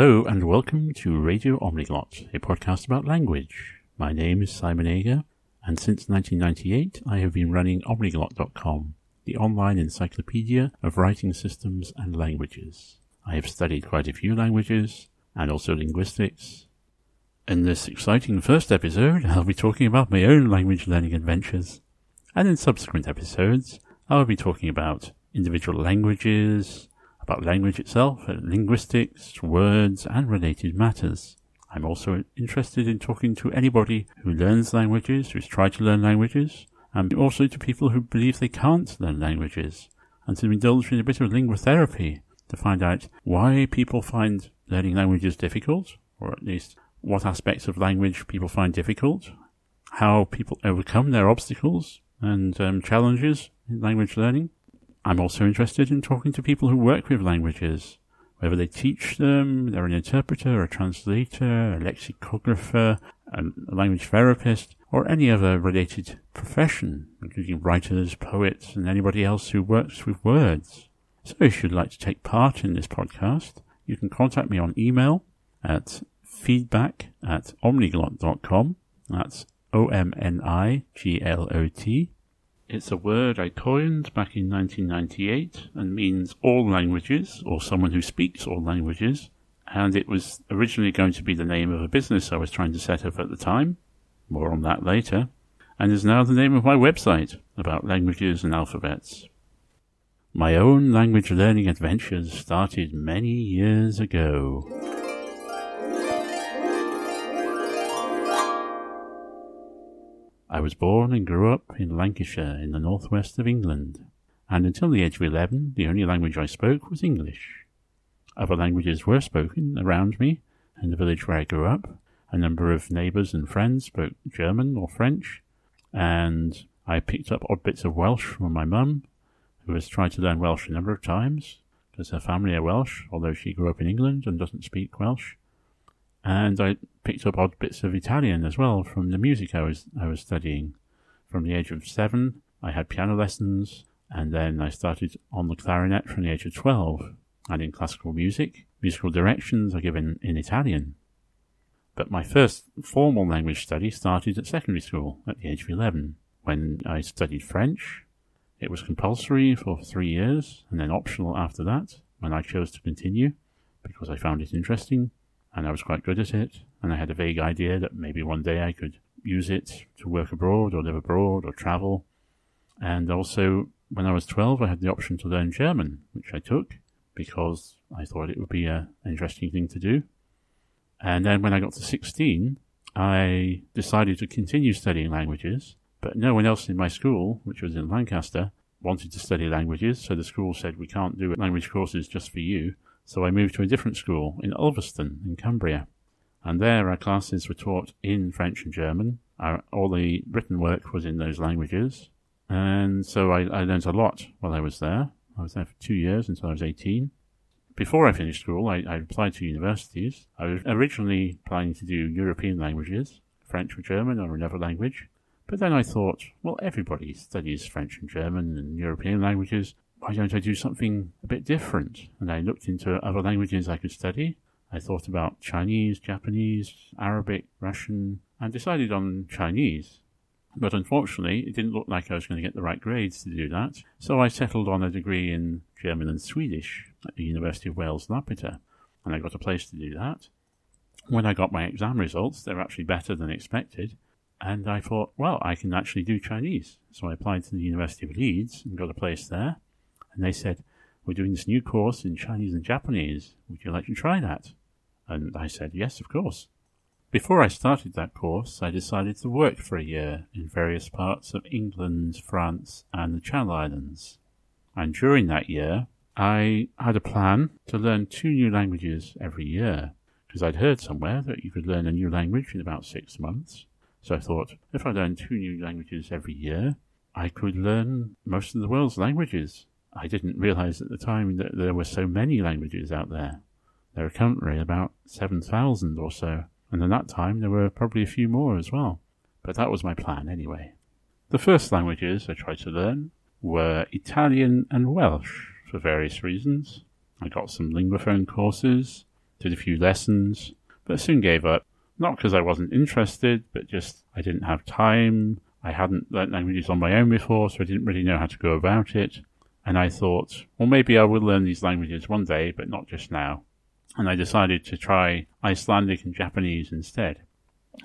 Hello and welcome to Radio Omniglot, a podcast about language. My name is Simon Ager, and since 1998 I have been running omniglot.com, the online encyclopedia of writing systems and languages. I have studied quite a few languages, and also linguistics. In this exciting first episode, I'll be talking about my own language learning adventures, and in subsequent episodes, I'll be talking about individual languages, about language itself, linguistics, words, and related matters. I'm also interested in talking to anybody who learns languages, who's tried to learn languages, and also to people who believe they can't learn languages, and to indulge in a bit of linguotherapy to find out why people find learning languages difficult, or at least what aspects of language people find difficult, how people overcome their obstacles and um, challenges in language learning, I'm also interested in talking to people who work with languages, whether they teach them, they're an interpreter, a translator, a lexicographer, a language therapist, or any other related profession, including writers, poets, and anybody else who works with words. So if you'd like to take part in this podcast, you can contact me on email at feedback at omniglot.com. That's O-M-N-I-G-L-O-T it's a word I coined back in 1998 and means all languages or someone who speaks all languages. And it was originally going to be the name of a business I was trying to set up at the time. More on that later. And is now the name of my website about languages and alphabets. My own language learning adventures started many years ago. I was born and grew up in Lancashire in the northwest of England, and until the age of eleven the only language I spoke was English. Other languages were spoken around me in the village where I grew up. A number of neighbours and friends spoke German or French, and I picked up odd bits of Welsh from my mum, who has tried to learn Welsh a number of times, because her family are Welsh, although she grew up in England and doesn't speak Welsh and I picked up odd bits of Italian as well from the music I was I was studying. From the age of seven, I had piano lessons, and then I started on the clarinet from the age of twelve. And in classical music, musical directions are given in Italian. But my first formal language study started at secondary school at the age of eleven, when I studied French. It was compulsory for three years, and then optional after that, when I chose to continue because I found it interesting and I was quite good at it. And I had a vague idea that maybe one day I could use it to work abroad or live abroad or travel. And also, when I was 12, I had the option to learn German, which I took because I thought it would be an interesting thing to do. And then when I got to 16, I decided to continue studying languages, but no one else in my school, which was in Lancaster, wanted to study languages, so the school said, We can't do language courses just for you. So I moved to a different school in Ulverston in Cumbria. And there our classes were taught in French and German. Our, all the written work was in those languages. And so I, I learned a lot while I was there. I was there for two years until I was 18. Before I finished school, I, I applied to universities. I was originally planning to do European languages, French or German or another language. But then I thought, well, everybody studies French and German and European languages why don't I do something a bit different? And I looked into other languages I could study. I thought about Chinese, Japanese, Arabic, Russian, and decided on Chinese. But unfortunately, it didn't look like I was going to get the right grades to do that, so I settled on a degree in German and Swedish at the University of Wales, Lampeter, and I got a place to do that. When I got my exam results, they were actually better than expected, and I thought, well, I can actually do Chinese. So I applied to the University of Leeds and got a place there and they said, We're doing this new course in Chinese and Japanese. Would you like to try that? And I said, Yes, of course. Before I started that course, I decided to work for a year in various parts of England, France, and the Channel Islands. And during that year, I had a plan to learn two new languages every year, because I'd heard somewhere that you could learn a new language in about six months. So I thought, if I learned two new languages every year, I could learn most of the world's languages I didn't realize at the time that there were so many languages out there. There are currently about 7,000 or so, and at that time there were probably a few more as well. But that was my plan anyway. The first languages I tried to learn were Italian and Welsh for various reasons. I got some Linguaphone courses, did a few lessons, but soon gave up. Not because I wasn't interested, but just I didn't have time. I hadn't learnt languages on my own before, so I didn't really know how to go about it. And I thought, well, maybe I will learn these languages one day, but not just now. And I decided to try Icelandic and Japanese instead.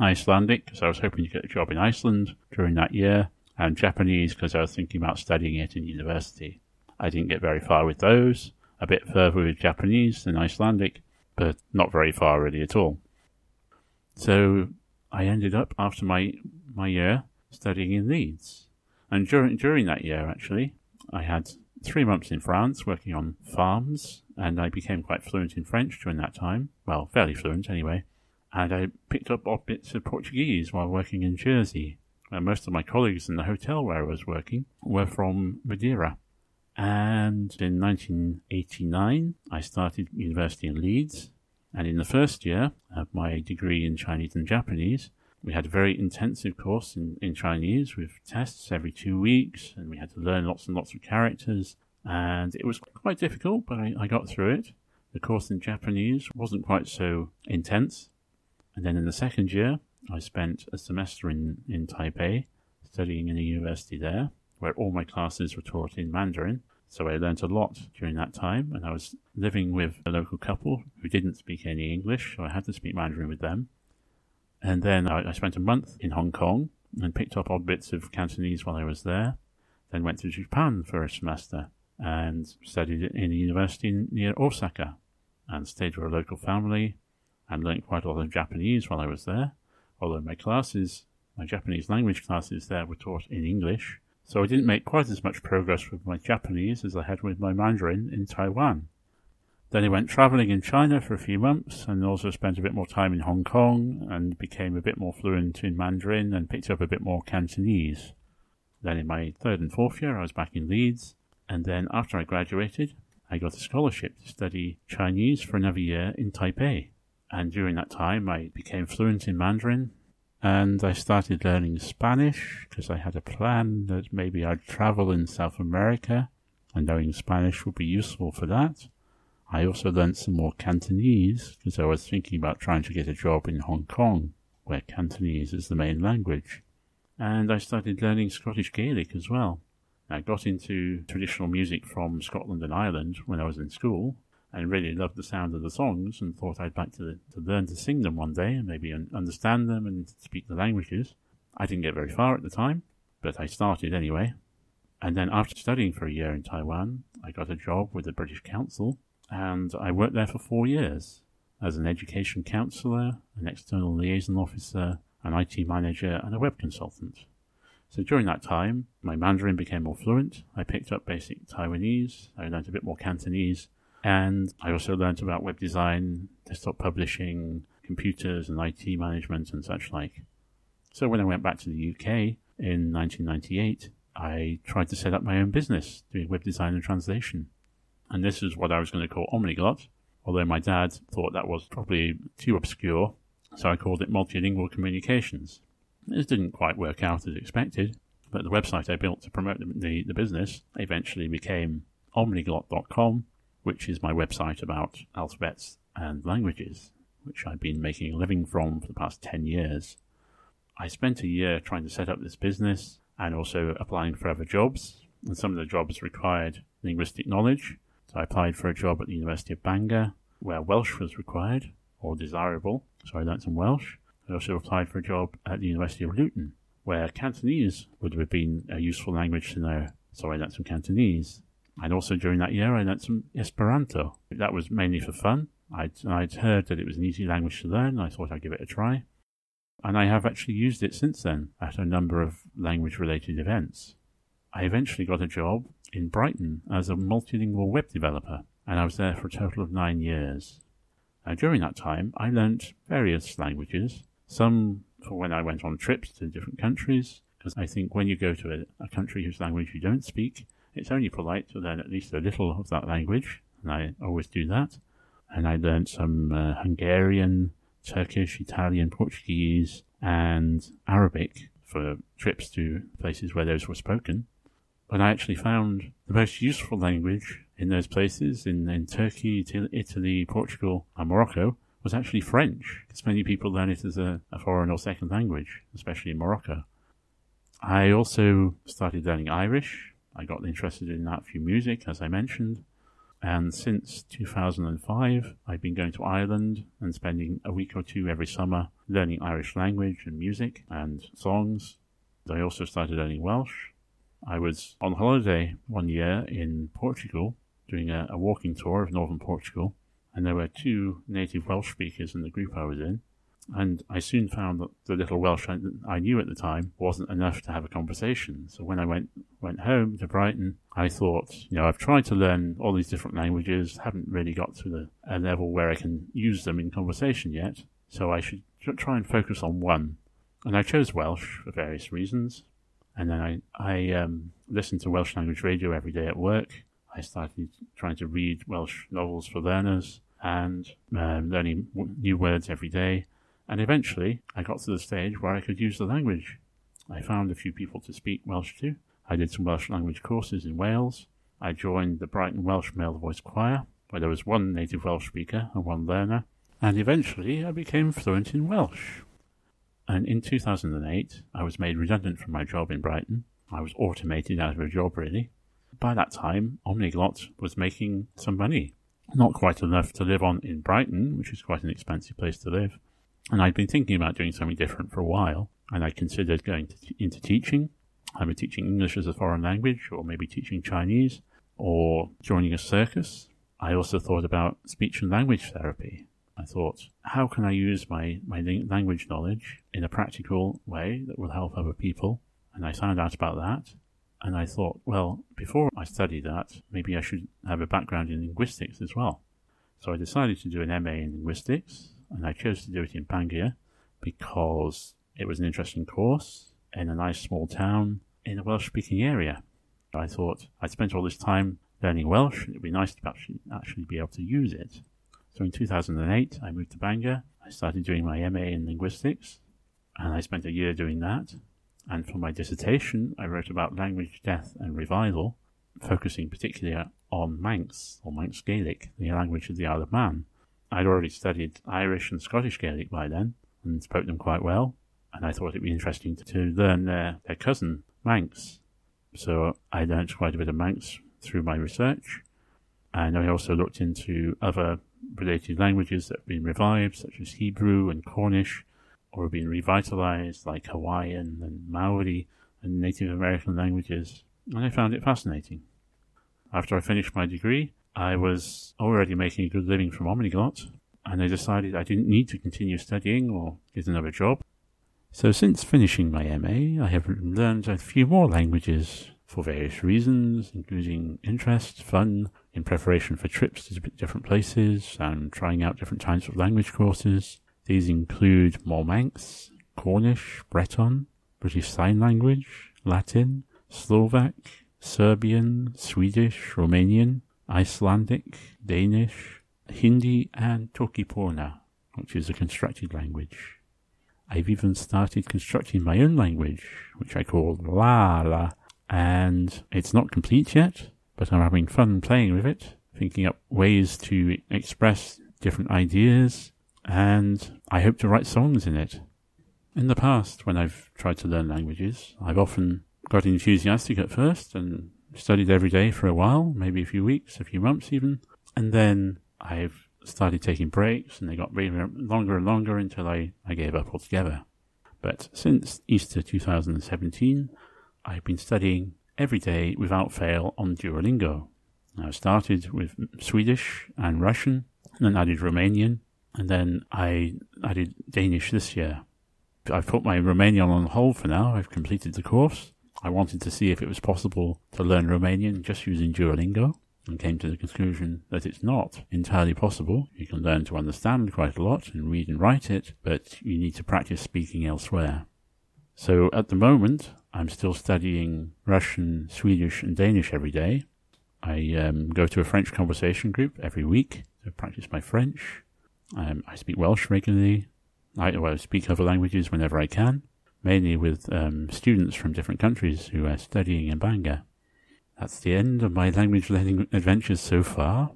Icelandic, because I was hoping to get a job in Iceland during that year, and Japanese, because I was thinking about studying it in university. I didn't get very far with those, a bit further with Japanese than Icelandic, but not very far really at all. So I ended up, after my, my year, studying in Leeds. And during, during that year, actually, I had three months in France working on farms, and I became quite fluent in French during that time. Well, fairly fluent anyway. And I picked up odd bits of Portuguese while working in Jersey. And most of my colleagues in the hotel where I was working were from Madeira. And in 1989, I started university in Leeds. And in the first year of my degree in Chinese and Japanese, we had a very intensive course in, in Chinese with tests every two weeks, and we had to learn lots and lots of characters. And it was quite difficult, but I, I got through it. The course in Japanese wasn't quite so intense. And then in the second year, I spent a semester in, in Taipei studying in a university there, where all my classes were taught in Mandarin. So I learnt a lot during that time, and I was living with a local couple who didn't speak any English, so I had to speak Mandarin with them. And then I, I spent a month in Hong Kong and picked up odd bits of Cantonese while I was there. Then went to Japan for a semester and studied in a university near Osaka and stayed with a local family and learnt quite a lot of Japanese while I was there. Although my classes, my Japanese language classes there were taught in English, so I didn't make quite as much progress with my Japanese as I had with my Mandarin in Taiwan. Then he went travelling in China for a few months and also spent a bit more time in Hong Kong and became a bit more fluent in Mandarin and picked up a bit more Cantonese. Then in my third and fourth year, I was back in Leeds. And then after I graduated, I got a scholarship to study Chinese for another year in Taipei. And during that time, I became fluent in Mandarin and I started learning Spanish because I had a plan that maybe I'd travel in South America and knowing Spanish would be useful for that. I also learnt some more Cantonese because I was thinking about trying to get a job in Hong Kong, where Cantonese is the main language. And I started learning Scottish Gaelic as well. I got into traditional music from Scotland and Ireland when I was in school and really loved the sound of the songs and thought I'd like to, to learn to sing them one day and maybe un- understand them and speak the languages. I didn't get very far at the time, but I started anyway. And then after studying for a year in Taiwan, I got a job with the British Council and I worked there for four years as an education counsellor, an external liaison officer, an IT manager, and a web consultant. So during that time, my Mandarin became more fluent. I picked up basic Taiwanese. I learned a bit more Cantonese. And I also learned about web design, desktop publishing, computers and IT management and such like. So when I went back to the UK in 1998, I tried to set up my own business doing web design and translation and this is what I was going to call Omniglot, although my dad thought that was probably too obscure, so I called it Multilingual Communications. This didn't quite work out as expected, but the website I built to promote the, the, the business eventually became omniglot.com, which is my website about alphabets and languages, which I've been making a living from for the past 10 years. I spent a year trying to set up this business and also applying for other jobs, and some of the jobs required linguistic knowledge, so I applied for a job at the University of Bangor where Welsh was required or desirable, so I learnt some Welsh. I also applied for a job at the University of Luton where Cantonese would have been a useful language to know, so I learnt some Cantonese. And also during that year, I learnt some Esperanto. That was mainly for fun. I'd, I'd heard that it was an easy language to learn, and I thought I'd give it a try. And I have actually used it since then at a number of language related events. I eventually got a job in Brighton as a multilingual web developer, and I was there for a total of nine years. Now, during that time, I learnt various languages, some for when I went on trips to different countries, because I think when you go to a, a, country whose language you don't speak, it's only polite to learn at least a little of that language, and I always do that. And I learnt some uh, Hungarian, Turkish, Italian, Portuguese, and Arabic for trips to places where those were spoken. But I actually found the most useful language in those places, in, in Turkey, Italy, Portugal, and Morocco, was actually French, because many people learn it as a, a foreign or second language, especially in Morocco. I also started learning Irish. I got interested in that through music, as I mentioned. And since 2005, I've been going to Ireland and spending a week or two every summer learning Irish language and music and songs. I also started learning Welsh. I was on holiday one year in Portugal doing a, a walking tour of northern Portugal, and there were two native Welsh speakers in the group I was in. And I soon found that the little Welsh I, knew at the time wasn't enough to have a conversation. So when I went went home to Brighton, I thought, you know, I've tried to learn all these different languages, haven't really got to the, a level where I can use them in conversation yet. So I should try and focus on one. And I chose Welsh for various reasons. And then I I um, listened to Welsh language radio every day at work. I started trying to read Welsh novels for learners and um, learning new words every day. And eventually, I got to the stage where I could use the language. I found a few people to speak Welsh to. I did some Welsh language courses in Wales. I joined the Brighton Welsh Male Voice Choir, where there was one native Welsh speaker and one learner. And eventually, I became fluent in Welsh. And in 2008, I was made redundant from my job in Brighton. I was automated out of a job, really. By that time, Omniglot was making some money. Not quite enough to live on in Brighton, which is quite an expensive place to live, and I'd been thinking about doing something different for a while, and I considered going t- into teaching, I either teaching English as a foreign language, or maybe teaching Chinese, or joining a circus. I also thought about speech and language therapy. I thought, how can I use my, my language knowledge in a practical way that will help other people? And I found out about that. And I thought, well, before I study that, maybe I should have a background in linguistics as well. So I decided to do an MA in linguistics and I chose to do it in Bangor because it was an interesting course in a nice small town in a Welsh speaking area. I thought I'd spent all this time learning Welsh, and it'd be nice to actually, actually be able to use it. So in 2008, I moved to Bangor. I started doing my MA in linguistics, and I spent a year doing that. And for my dissertation, I wrote about language death and revival, focusing particularly on Manx, or Manx Gaelic, the language of the Isle of Man. I'd already studied Irish and Scottish Gaelic by then and spoke them quite well, and I thought it'd be interesting to, learn their, their cousin, Manx. So I learnt quite a bit of Manx through my research, and I also looked into other related languages that have been revived, such as Hebrew and Cornish, or have been revitalized, like Hawaiian and Maori and Native American languages, and I found it fascinating. After I finished my degree, I was already making a good living from Omniglot, and I decided I didn't need to continue studying or get another job. So since finishing my MA, I have learned a few more languages for various reasons, including interest, fun, in preparation for trips to different places, and trying out different types of language courses. These include more Manx, Cornish, Breton, British Sign Language, Latin, Slovak, Serbian, Swedish, Romanian, Icelandic, Danish, Hindi, and Toki Pona, which is a constructed language. I've even started constructing my own language, which I call Lala, and it's not complete yet, but I'm having fun playing with it, thinking up ways to express different ideas, and I hope to write songs in it. In the past, when I've tried to learn languages, I've often got enthusiastic at first and studied every day for a while, maybe a few weeks, a few months even. And then I've started taking breaks and they got longer and longer until I, I gave up altogether. But since Easter 2017, I've been studying every day without fail on Duolingo. I started with Swedish and Russian, and then added Romanian, and then I added Danish this year. I've put my Romanian on hold for now. I've completed the course, I wanted to see if it was possible to learn Romanian just using Duolingo and came to the conclusion that it's not entirely possible. You can learn to understand quite a lot and read and write it, but you need to practice speaking elsewhere. So at the moment, I'm still studying Russian, Swedish, and Danish every day. I um, go to a French conversation group every week to practice my French. Um, I speak Welsh regularly. I, well, I speak other languages whenever I can mainly with um, students from different countries who are studying in Bangor. That's the end of my language learning adventures so far.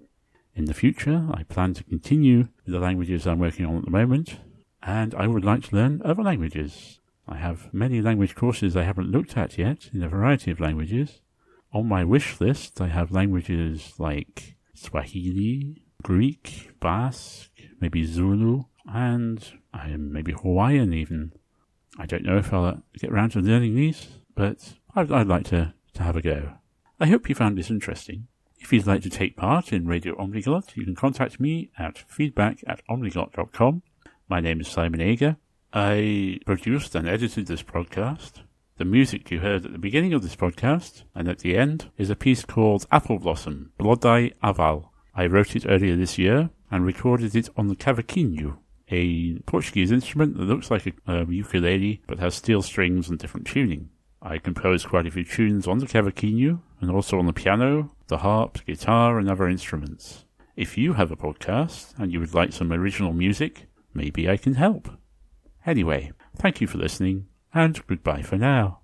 In the future, I plan to continue with the languages I'm working on at the moment, and I would like to learn other languages. I have many language courses I haven't looked at yet in a variety of languages. On my wish list, I have languages like Swahili, Greek, Basque, maybe Zulu, and um, maybe Hawaiian even. I don't know if I'll uh, get around to learning these, but I'd, I'd like to, to have a go. I hope you found this interesting. If you'd like to take part in Radio Omniglot, you can contact me at feedback at omniglot.com. My name is Simon Ager. I produced and edited this podcast. The music you heard at the beginning of this podcast and at the end is a piece called Apple Blossom, Blodau Afal. I wrote it earlier this year and recorded it on the cavaquinho, a Portuguese instrument that looks like a, a ukulele but has steel strings and different tuning. I composed quite a few tunes on the cavaquinho and also on the piano, the harp, guitar, and other instruments. If you have a podcast and you would like some original music, maybe I can help. Anyway, thank you for listening, and goodbye for now.